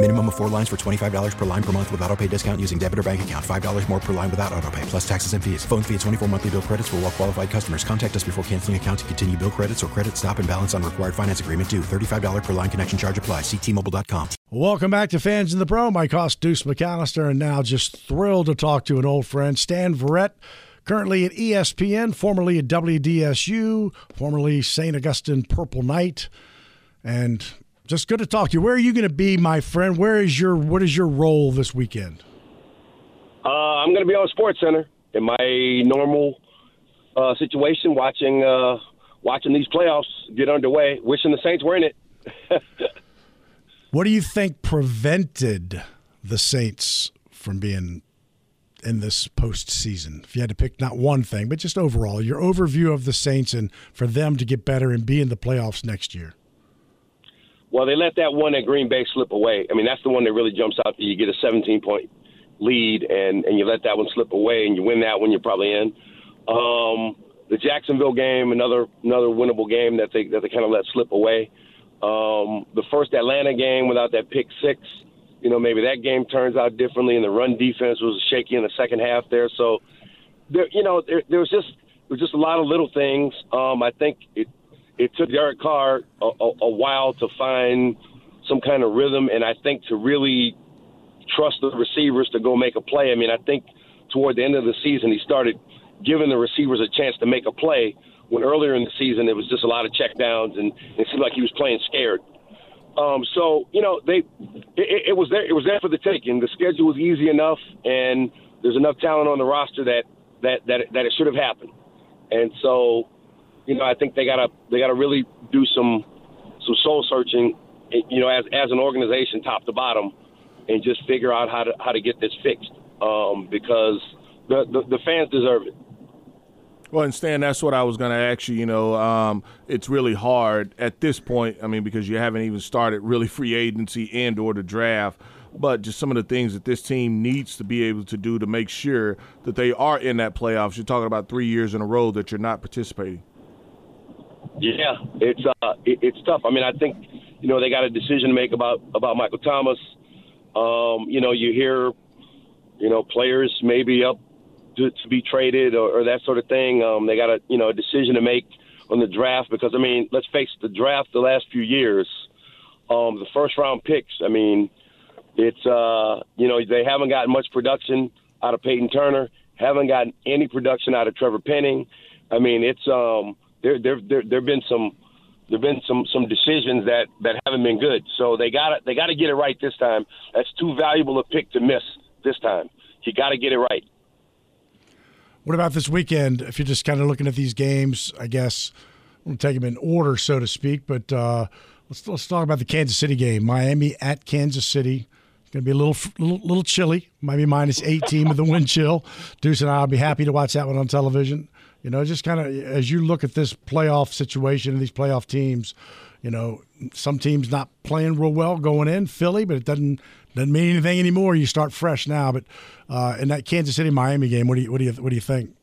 Minimum of four lines for $25 per line per month with auto pay discount using debit or bank account. $5 more per line without auto pay, plus taxes and fees. Phone fee at 24 monthly bill credits for all qualified customers. Contact us before canceling account to continue bill credits or credit stop and balance on required finance agreement due. $35 per line connection charge apply. Ctmobile.com. Welcome back to Fans in the Pro. My host Deuce McAllister, and now just thrilled to talk to an old friend, Stan Verrett, currently at ESPN, formerly at WDSU, formerly St. Augustine Purple Knight, and just good to talk to you. Where are you going to be, my friend? Where is your what is your role this weekend? Uh, I'm going to be on Sports Center in my normal uh, situation, watching uh, watching these playoffs get underway. Wishing the Saints were in it. What do you think prevented the Saints from being in this postseason? If you had to pick not one thing, but just overall, your overview of the Saints and for them to get better and be in the playoffs next year. Well, they let that one at Green Bay slip away. I mean, that's the one that really jumps out. You get a 17 point lead, and and you let that one slip away, and you win that one, you're probably in. Um, the Jacksonville game, another another winnable game that they that they kind of let slip away. Um, the first Atlanta game without that pick six, you know, maybe that game turns out differently, and the run defense was shaky in the second half there. So, there, you know, there, there was just there was just a lot of little things. Um, I think it it took Derek Carr a, a, a while to find some kind of rhythm, and I think to really trust the receivers to go make a play. I mean, I think toward the end of the season, he started giving the receivers a chance to make a play when earlier in the season it was just a lot of checkdowns and it seemed like he was playing scared. Um, so you know they it, it was there it was there for the taking. The schedule was easy enough, and there's enough talent on the roster that that that that it should have happened. And so, you know, I think they gotta they gotta really do some some soul searching, you know, as as an organization, top to bottom, and just figure out how to how to get this fixed. Um, because the, the the fans deserve it. Well, and Stan, that's what I was going to ask you. You know, um, it's really hard at this point. I mean, because you haven't even started really free agency and or the draft, but just some of the things that this team needs to be able to do to make sure that they are in that playoffs. You're talking about three years in a row that you're not participating. Yeah, it's uh, it, it's tough. I mean, I think you know they got a decision to make about about Michael Thomas. Um, you know, you hear, you know, players maybe up to, to be traded or, or that sort of thing. Um, they got a you know a decision to make on the draft because I mean, let's face it, the draft the last few years, um, the first round picks. I mean, it's uh, you know they haven't gotten much production out of Peyton Turner, haven't gotten any production out of Trevor Penning. I mean, it's um, there there there there've been some there've been some some decisions that that haven't been good. So they got they got to get it right this time. That's too valuable a pick to miss this time. You got to get it right. What about this weekend? If you're just kind of looking at these games, I guess we'll take them in order, so to speak. But uh, let's let's talk about the Kansas City game. Miami at Kansas City. It's going to be a little, little little chilly. Might be minus 18 with the wind chill. Deuce and I'll be happy to watch that one on television. You know, just kind of as you look at this playoff situation and these playoff teams, you know, some teams not playing real well going in Philly, but it doesn't doesn't mean anything anymore. You start fresh now. But uh, in that Kansas City Miami game, what do you what do you what do you think?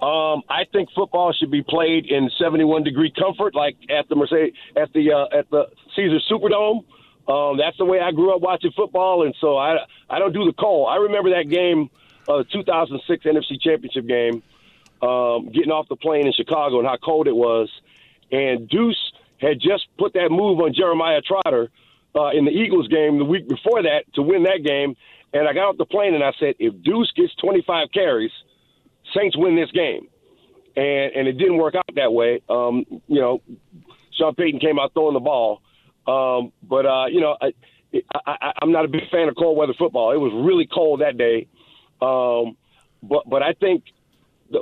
Um, I think football should be played in 71 degree comfort, like at the Mercedes, at the uh, at the Caesars Superdome. Um, that's the way I grew up watching football, and so I I don't do the cold. I remember that game, uh, 2006 NFC Championship game, um, getting off the plane in Chicago and how cold it was, and Deuce had just put that move on Jeremiah Trotter uh, in the Eagles game the week before that to win that game. And I got off the plane and I said, if Deuce gets 25 carries, Saints win this game. and and it didn't work out that way. Um, you know, Sean Payton came out throwing the ball, um, but uh, you know, I, I, I'm not a big fan of cold weather football. It was really cold that day, um, but but I think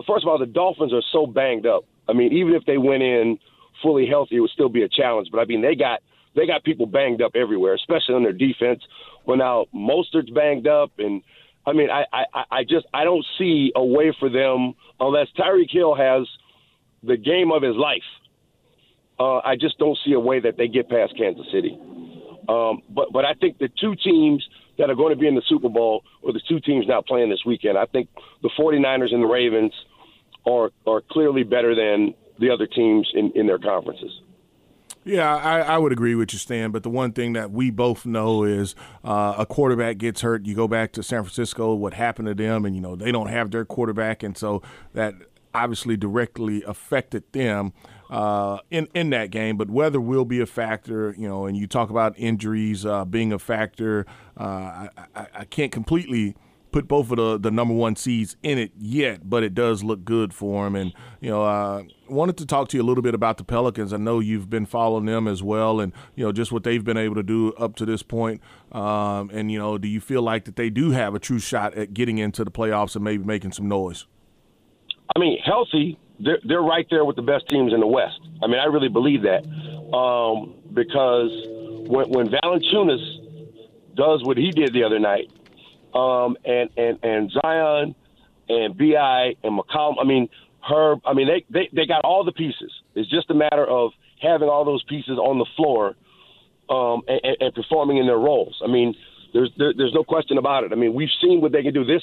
first of all, the Dolphins are so banged up. I mean, even if they went in fully healthy, it would still be a challenge. But I mean, they got they got people banged up everywhere, especially on their defense. Well, now Mostert's banged up, and I mean, I I, I just I don't see a way for them unless Tyreek Hill has the game of his life. Uh, I just don't see a way that they get past Kansas City. Um, but but I think the two teams that are going to be in the Super Bowl, or the two teams not playing this weekend, I think the 49ers and the Ravens are are clearly better than the other teams in, in their conferences. Yeah, I, I, would agree with you, Stan. But the one thing that we both know is uh, a quarterback gets hurt. You go back to San Francisco, what happened to them, and you know they don't have their quarterback, and so that obviously directly affected them uh, in in that game. But weather will be a factor, you know. And you talk about injuries uh, being a factor. Uh, I, I, I can't completely put both of the, the number one seeds in it yet, but it does look good for them. And, you know, I wanted to talk to you a little bit about the Pelicans. I know you've been following them as well and, you know, just what they've been able to do up to this point. Um, and, you know, do you feel like that they do have a true shot at getting into the playoffs and maybe making some noise? I mean, healthy, they're, they're right there with the best teams in the West. I mean, I really believe that um, because when, when Valanciunas does what he did the other night, um, and and and Zion and BI and McCollum. I mean, Herb. I mean, they, they they got all the pieces. It's just a matter of having all those pieces on the floor um, and, and performing in their roles. I mean, there's there, there's no question about it. I mean, we've seen what they can do. This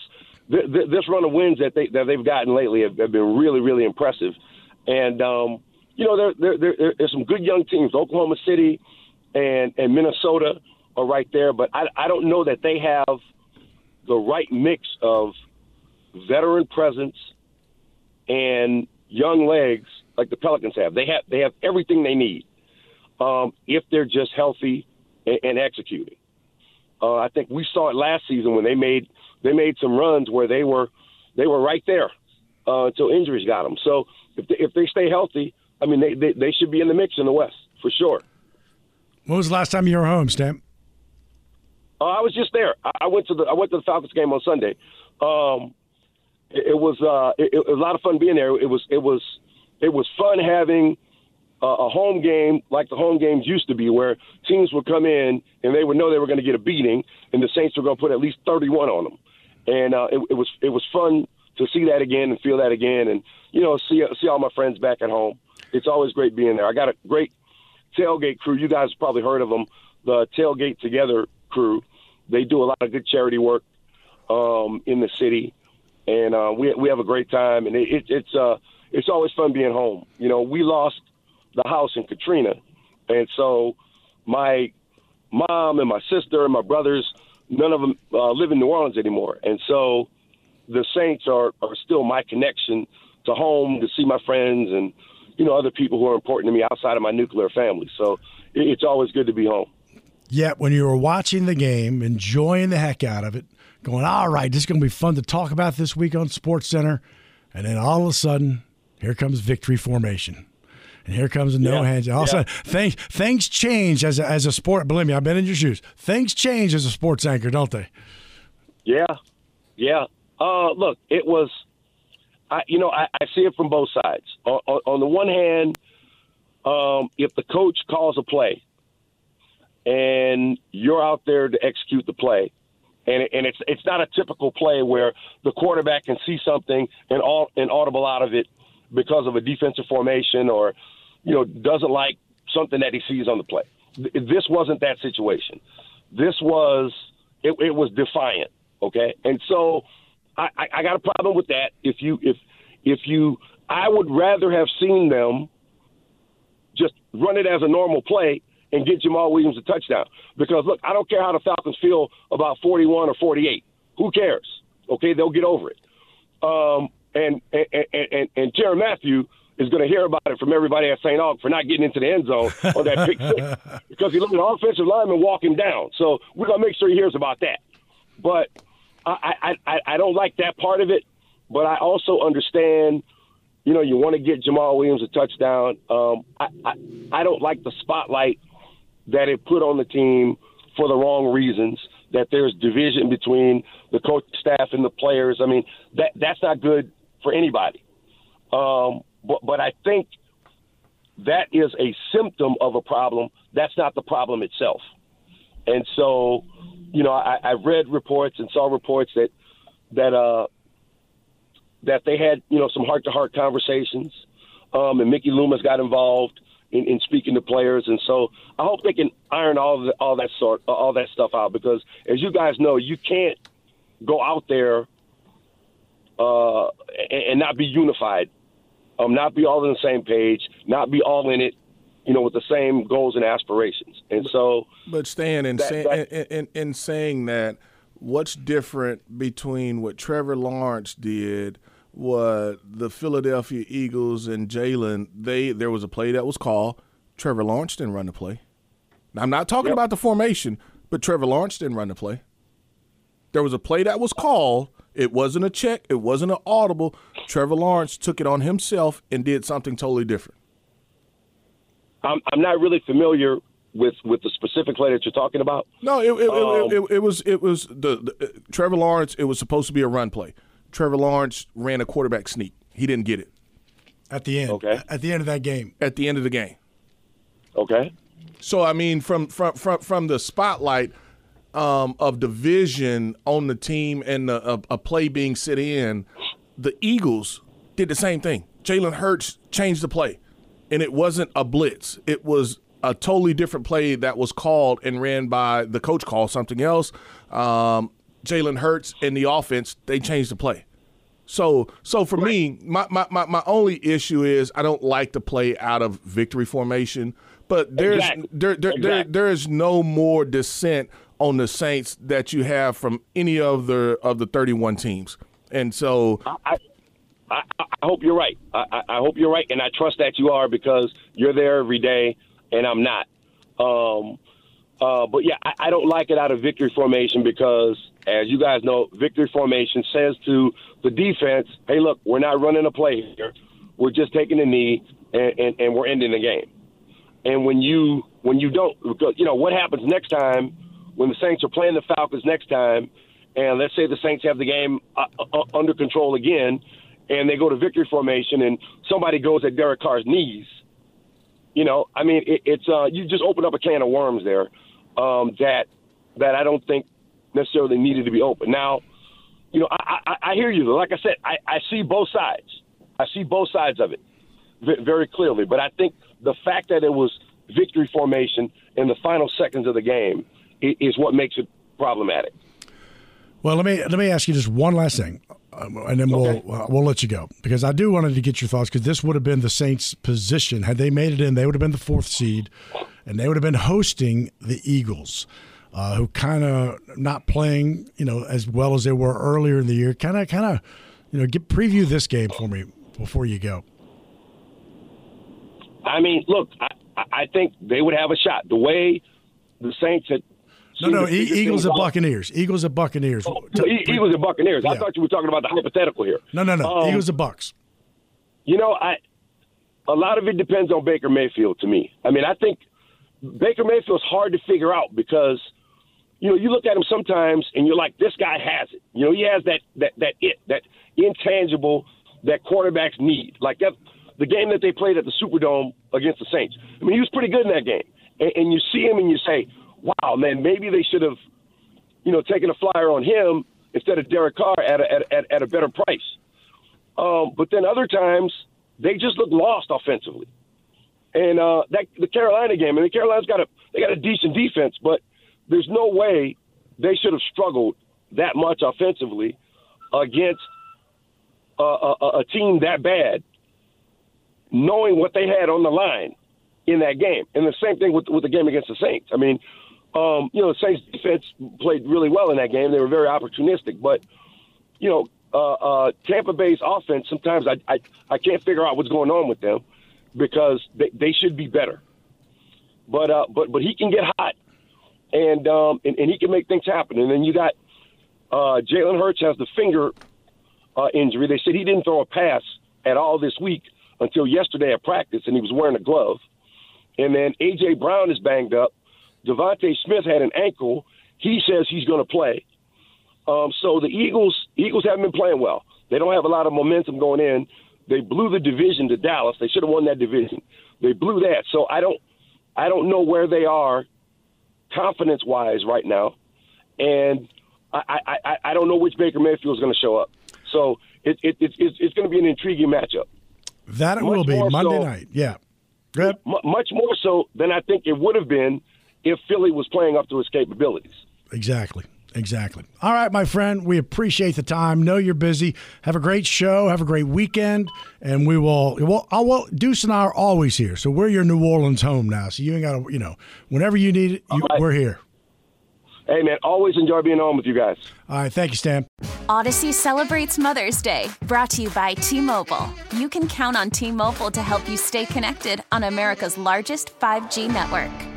this run of wins that they that they've gotten lately have, have been really really impressive, and um, you know there, there, there there's some good young teams. Oklahoma City and and Minnesota are right there, but I I don't know that they have the right mix of veteran presence and young legs like the Pelicans have. They have they have everything they need um, if they're just healthy and, and executing. Uh, I think we saw it last season when they made they made some runs where they were they were right there uh, until injuries got them. So if they, if they stay healthy, I mean they, they they should be in the mix in the West for sure. When was the last time you were home, Stan? Uh, I was just there. I, I went to the I went to the Falcons game on Sunday. Um, it, it was uh, it, it, was a lot of fun being there. It was it was it was fun having a, a home game like the home games used to be, where teams would come in and they would know they were going to get a beating, and the Saints were going to put at least thirty-one on them. And uh, it, it was it was fun to see that again and feel that again, and you know see see all my friends back at home. It's always great being there. I got a great tailgate crew. You guys probably heard of them. The tailgate together crew. They do a lot of good charity work um, in the city, and uh, we we have a great time. And it, it, it's uh, it's always fun being home. You know, we lost the house in Katrina, and so my mom and my sister and my brothers, none of them uh, live in New Orleans anymore, and so the Saints are are still my connection to home to see my friends and you know other people who are important to me outside of my nuclear family. So it's always good to be home. Yet when you were watching the game, enjoying the heck out of it, going, all right, this is going to be fun to talk about this week on Sports Center, and then all of a sudden, here comes victory formation. And here comes a no yeah. hands. All yeah. of a sudden, things things change as a, as a sport. Believe me, I've been in your shoes. Things change as a sports anchor, don't they? Yeah, yeah. Uh, look, it was. I, you know, I, I see it from both sides. On, on, on the one hand, um, if the coach calls a play and you're out there to execute the play. And, and it's it's not a typical play where the quarterback can see something and all and audible out of it because of a defensive formation or you know doesn't like something that he sees on the play. This wasn't that situation. This was it, it was defiant. Okay, and so I, I got a problem with that. If you if if you I would rather have seen them just run it as a normal play and get Jamaal Williams a touchdown. Because look, I don't care how the Falcons feel about 41 or 48. Who cares? Okay, they'll get over it. Um, and and and, and Tyrann Mathieu is going to hear about it from everybody at St. Aug for not getting into the end zone on that pick six because he looked at the offensive lineman walking down. So we're going to make sure he hears about that. But I, I, I, I don't like that part of it. But I also understand, you know, you want to get Jamaal Williams a touchdown. Um, I, I I don't like the spotlight that it put on the team for the wrong reasons. That there's division between the coach staff and the players. I mean, that that's not good for anybody. Um, but but I think that is a symptom of a problem. That's not the problem itself. And so, you know, I, I read reports and saw reports that that uh, that they had, you know, some heart to heart conversations, um, and Mickey Loomis got involved in, in speaking to players, and so I hope they can iron all the, all that sort all that stuff out because, as you guys know, you can't go out there uh, and, and not be unified, um, not be all on the same page, not be all in it, you know, with the same goals and aspirations. And so, but Stan, in, that- say, that- in, in, in saying that, what's different between what Trevor Lawrence did, what the Philadelphia Eagles and Jalen? They there was a play that was called. Trevor Lawrence didn't run the play. Now, I'm not talking about the formation, but Trevor Lawrence didn't run the play. There was a play that was called. It wasn't a check. It wasn't an audible. Trevor Lawrence took it on himself and did something totally different. I'm, I'm not really familiar with with the specific play that you're talking about. No, it it, Um, it, it, it was it was the, the uh, Trevor Lawrence. It was supposed to be a run play. Trevor Lawrence ran a quarterback sneak. He didn't get it at the end. Okay. At the end of that game. at the end of the game. Okay. So I mean, from from from from the spotlight um, of division on the team and the, a, a play being set in, the Eagles did the same thing. Jalen Hurts changed the play, and it wasn't a blitz. It was a totally different play that was called and ran by the coach. Called something else. Um, Jalen Hurts and the offense they changed the play. So, so for me, my, my, my, my only issue is I don't like to play out of victory formation. But there's Exactly. there, there, there there is no more dissent on the Saints that you have from any of the of the 31 teams. And so, I, I, I hope you're right. I, I hope you're right, and I trust that you are because you're there every day, and I'm not. Um, uh, but yeah, I, I don't like it out of victory formation because, as you guys know, victory formation says to the defense, "Hey, look, we're not running a play here. We're just taking a knee, and, and, and we're ending the game." And when you when you don't, because you know what happens next time when the Saints are playing the Falcons next time, and let's say the Saints have the game uh, uh, under control again, and they go to victory formation, and somebody goes at Derek Carr's knees. You know, I mean, it, it's uh, you just open up a can of worms there um, that that I don't think necessarily needed to be open. Now, you know, I, I, I hear you. Like I said, I, I see both sides. I see both sides of it very clearly. But I think the fact that it was victory formation in the final seconds of the game is what makes it problematic. Well, let me let me ask you just one last thing, um, and then we'll uh, we'll let you go because I do wanted to get your thoughts because this would have been the Saints' position had they made it in. They would have been the fourth seed, and they would have been hosting the Eagles, uh, who kind of not playing you know as well as they were earlier in the year. Kind of kind of you know get preview this game for me before you go. I mean, look, I, I- I think they would have a shot. The way the Saints had. No, no, e- Eagles and Buccaneers. Eagles and Buccaneers. Oh, E- Eagles and Buccaneers. I thought you were talking about the hypothetical here. No, no, no. Um, Eagles and Bucks. You know, I a lot of it depends on Baker Mayfield to me. I mean, I think Baker Mayfield's hard to figure out because you know you look at him sometimes and you're like, this guy has it. You know, he has that that that it that intangible that quarterbacks need. Like that the game that they played at the Superdome against the Saints. I mean, he was pretty good in that game, and, and you see him and you say, wow, man, maybe they should have you know taken a flyer on him instead of Derek Carr at a, at, at, at a better price. Um, but then other times they just look lost offensively. And uh, that the Carolina game, I mean, Carolina's got a they got a decent defense, but there's no way they should have struggled that much offensively against a, a, a team that bad, knowing what they had on the line in that game. And the same thing with with the game against the Saints. I mean, um, you know, the Saints defense played really well in that game. They were very opportunistic, but you know, uh, uh, Tampa Bay's offense, sometimes I, I, I can't figure out what's going on with them because they, they should be better. But uh, but but he can get hot, and um, and, and he can make things happen. And then you got uh, Jalen Hurts has the finger uh, injury. They said he didn't throw a pass at all this week until yesterday at practice, and he was wearing a glove. And then A.J. Brown is banged up. DeVonta Smith had an ankle. He says he's going to play. Um, so the Eagles Eagles haven't been playing well. They don't have a lot of momentum going in. They blew the division to Dallas. They should have won that division. They blew that. So I don't I don't know where they are confidence wise right now, and I, I, I don't know which Baker Mayfield is going to show up. So it, it, it, it's, it's going to be an intriguing matchup. That it much will be Monday so, night. Yeah. Good. Much more so than I think it would have been if Philly was playing up to his capabilities. Exactly. Exactly. All right, my friend. We appreciate the time. Know you're busy. Have a great show. Have a great weekend, and we will. Well, I will. Deuce and I are always here, so we're your New Orleans home now. So you ain't got to. You know, whenever you need it, you, right. we're here. Hey man, always enjoy being home with you guys. All right, thank you, Stan. Audacy celebrates Mother's Day, brought to you by T-Mobile. You can count on T-Mobile to help you stay connected on America's largest 5G network.